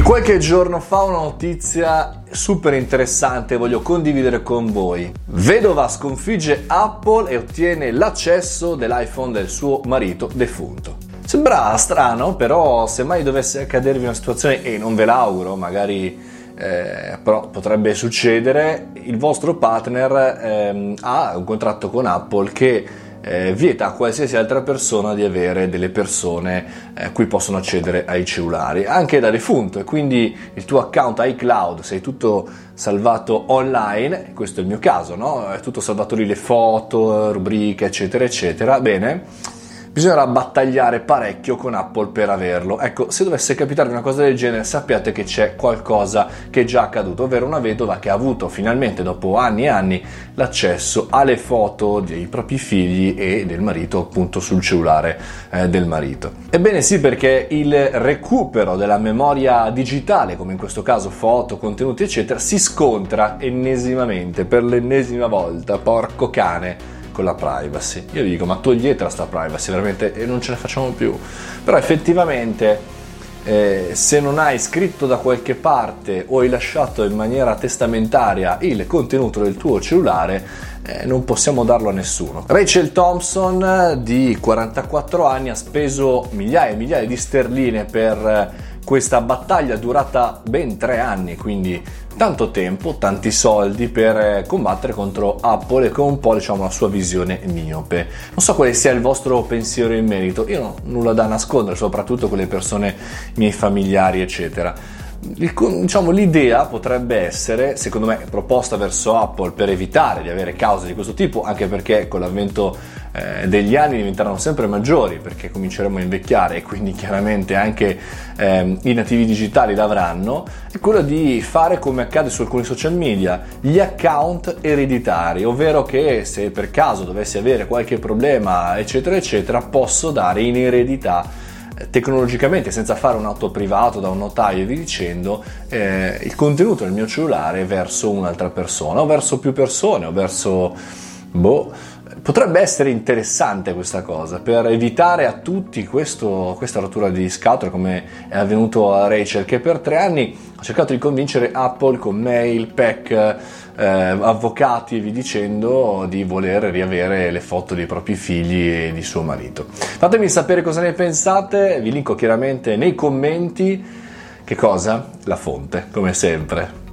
Di qualche giorno fa una notizia super interessante voglio condividere con voi. Vedova sconfigge Apple e ottiene l'accesso dell'iPhone del suo marito defunto. Sembra strano, però se mai dovesse accadervi una situazione, e non ve l'auguro, magari eh, però potrebbe succedere, il vostro partner eh, ha un contratto con Apple che eh, vieta a qualsiasi altra persona di avere delle persone eh, cui possono accedere ai cellulari, anche da defunto, e quindi il tuo account iCloud, sei tutto salvato online, questo è il mio caso, no? È tutto salvato lì le foto, rubriche, eccetera, eccetera. Bene bisognerà battagliare parecchio con Apple per averlo. Ecco, se dovesse capitarvi una cosa del genere, sappiate che c'è qualcosa che è già accaduto, ovvero una vedova che ha avuto finalmente dopo anni e anni l'accesso alle foto dei propri figli e del marito appunto sul cellulare eh, del marito. Ebbene sì, perché il recupero della memoria digitale, come in questo caso foto, contenuti eccetera, si scontra ennesimamente per l'ennesima volta, porco cane con la privacy. Io dico, ma toglietela sta privacy, veramente, e non ce la facciamo più. Però effettivamente, eh, se non hai scritto da qualche parte o hai lasciato in maniera testamentaria il contenuto del tuo cellulare, eh, non possiamo darlo a nessuno. Rachel Thompson, di 44 anni, ha speso migliaia e migliaia di sterline per questa battaglia durata ben tre anni, quindi tanto tempo, tanti soldi per eh, combattere contro Apple e con un po' diciamo la sua visione miope. Non so quale sia il vostro pensiero in merito, io non ho nulla da nascondere, soprattutto con le persone, miei familiari, eccetera. Il, diciamo, l'idea potrebbe essere, secondo me, proposta verso Apple per evitare di avere cause di questo tipo, anche perché con l'avvento eh, degli anni diventeranno sempre maggiori, perché cominceremo a invecchiare e quindi chiaramente anche eh, i nativi digitali l'avranno, è quello di fare come accade su alcuni social media, gli account ereditari, ovvero che se per caso dovessi avere qualche problema, eccetera, eccetera, posso dare in eredità tecnologicamente senza fare un auto privato da un notaio e vi dicendo eh, il contenuto del mio cellulare verso un'altra persona o verso più persone o verso boh potrebbe essere interessante questa cosa per evitare a tutti questo, questa rottura di scatole come è avvenuto a Rachel che per tre anni ha cercato di convincere Apple con mail, pack, eh, avvocati e vi dicendo di voler riavere le foto dei propri figli e di suo marito. Fatemi sapere cosa ne pensate, vi linko chiaramente nei commenti. Che cosa? La fonte, come sempre.